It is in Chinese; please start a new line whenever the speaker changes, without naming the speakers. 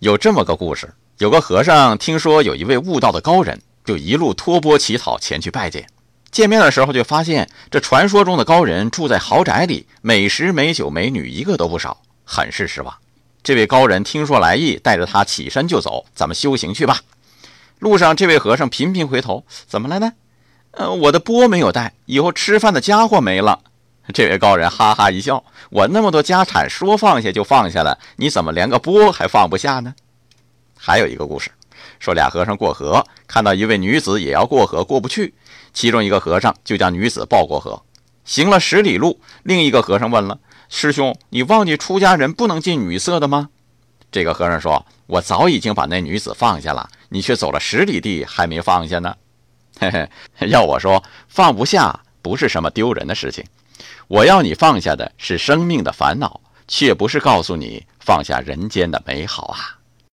有这么个故事：有个和尚听说有一位悟道的高人，就一路托钵乞讨前去拜见。见面的时候，就发现这传说中的高人住在豪宅里，美食美酒美女一个都不少，很是失望。这位高人听说来意，带着他起身就走：“咱们修行去吧。”路上，这位和尚频频回头：“怎么了呢？”“呃，我的钵没有带，以后吃饭的家伙没了。” 这位高人哈哈一笑：“我那么多家产，说放下就放下了，你怎么连个钵还放不下呢？”还有一个故事，说俩和尚过河，看到一位女子也要过河，过不去。其中一个和尚就将女子抱过河，行了十里路。另一个和尚问了：“师兄，你忘记出家人不能近女色的吗？”这个和尚说：“我早已经把那女子放下了，你却走了十里地还没放下呢。”嘿嘿，要我说，放不下不是什么丢人的事情。我要你放下的是生命的烦恼，却不是告诉你放下人间的美好啊。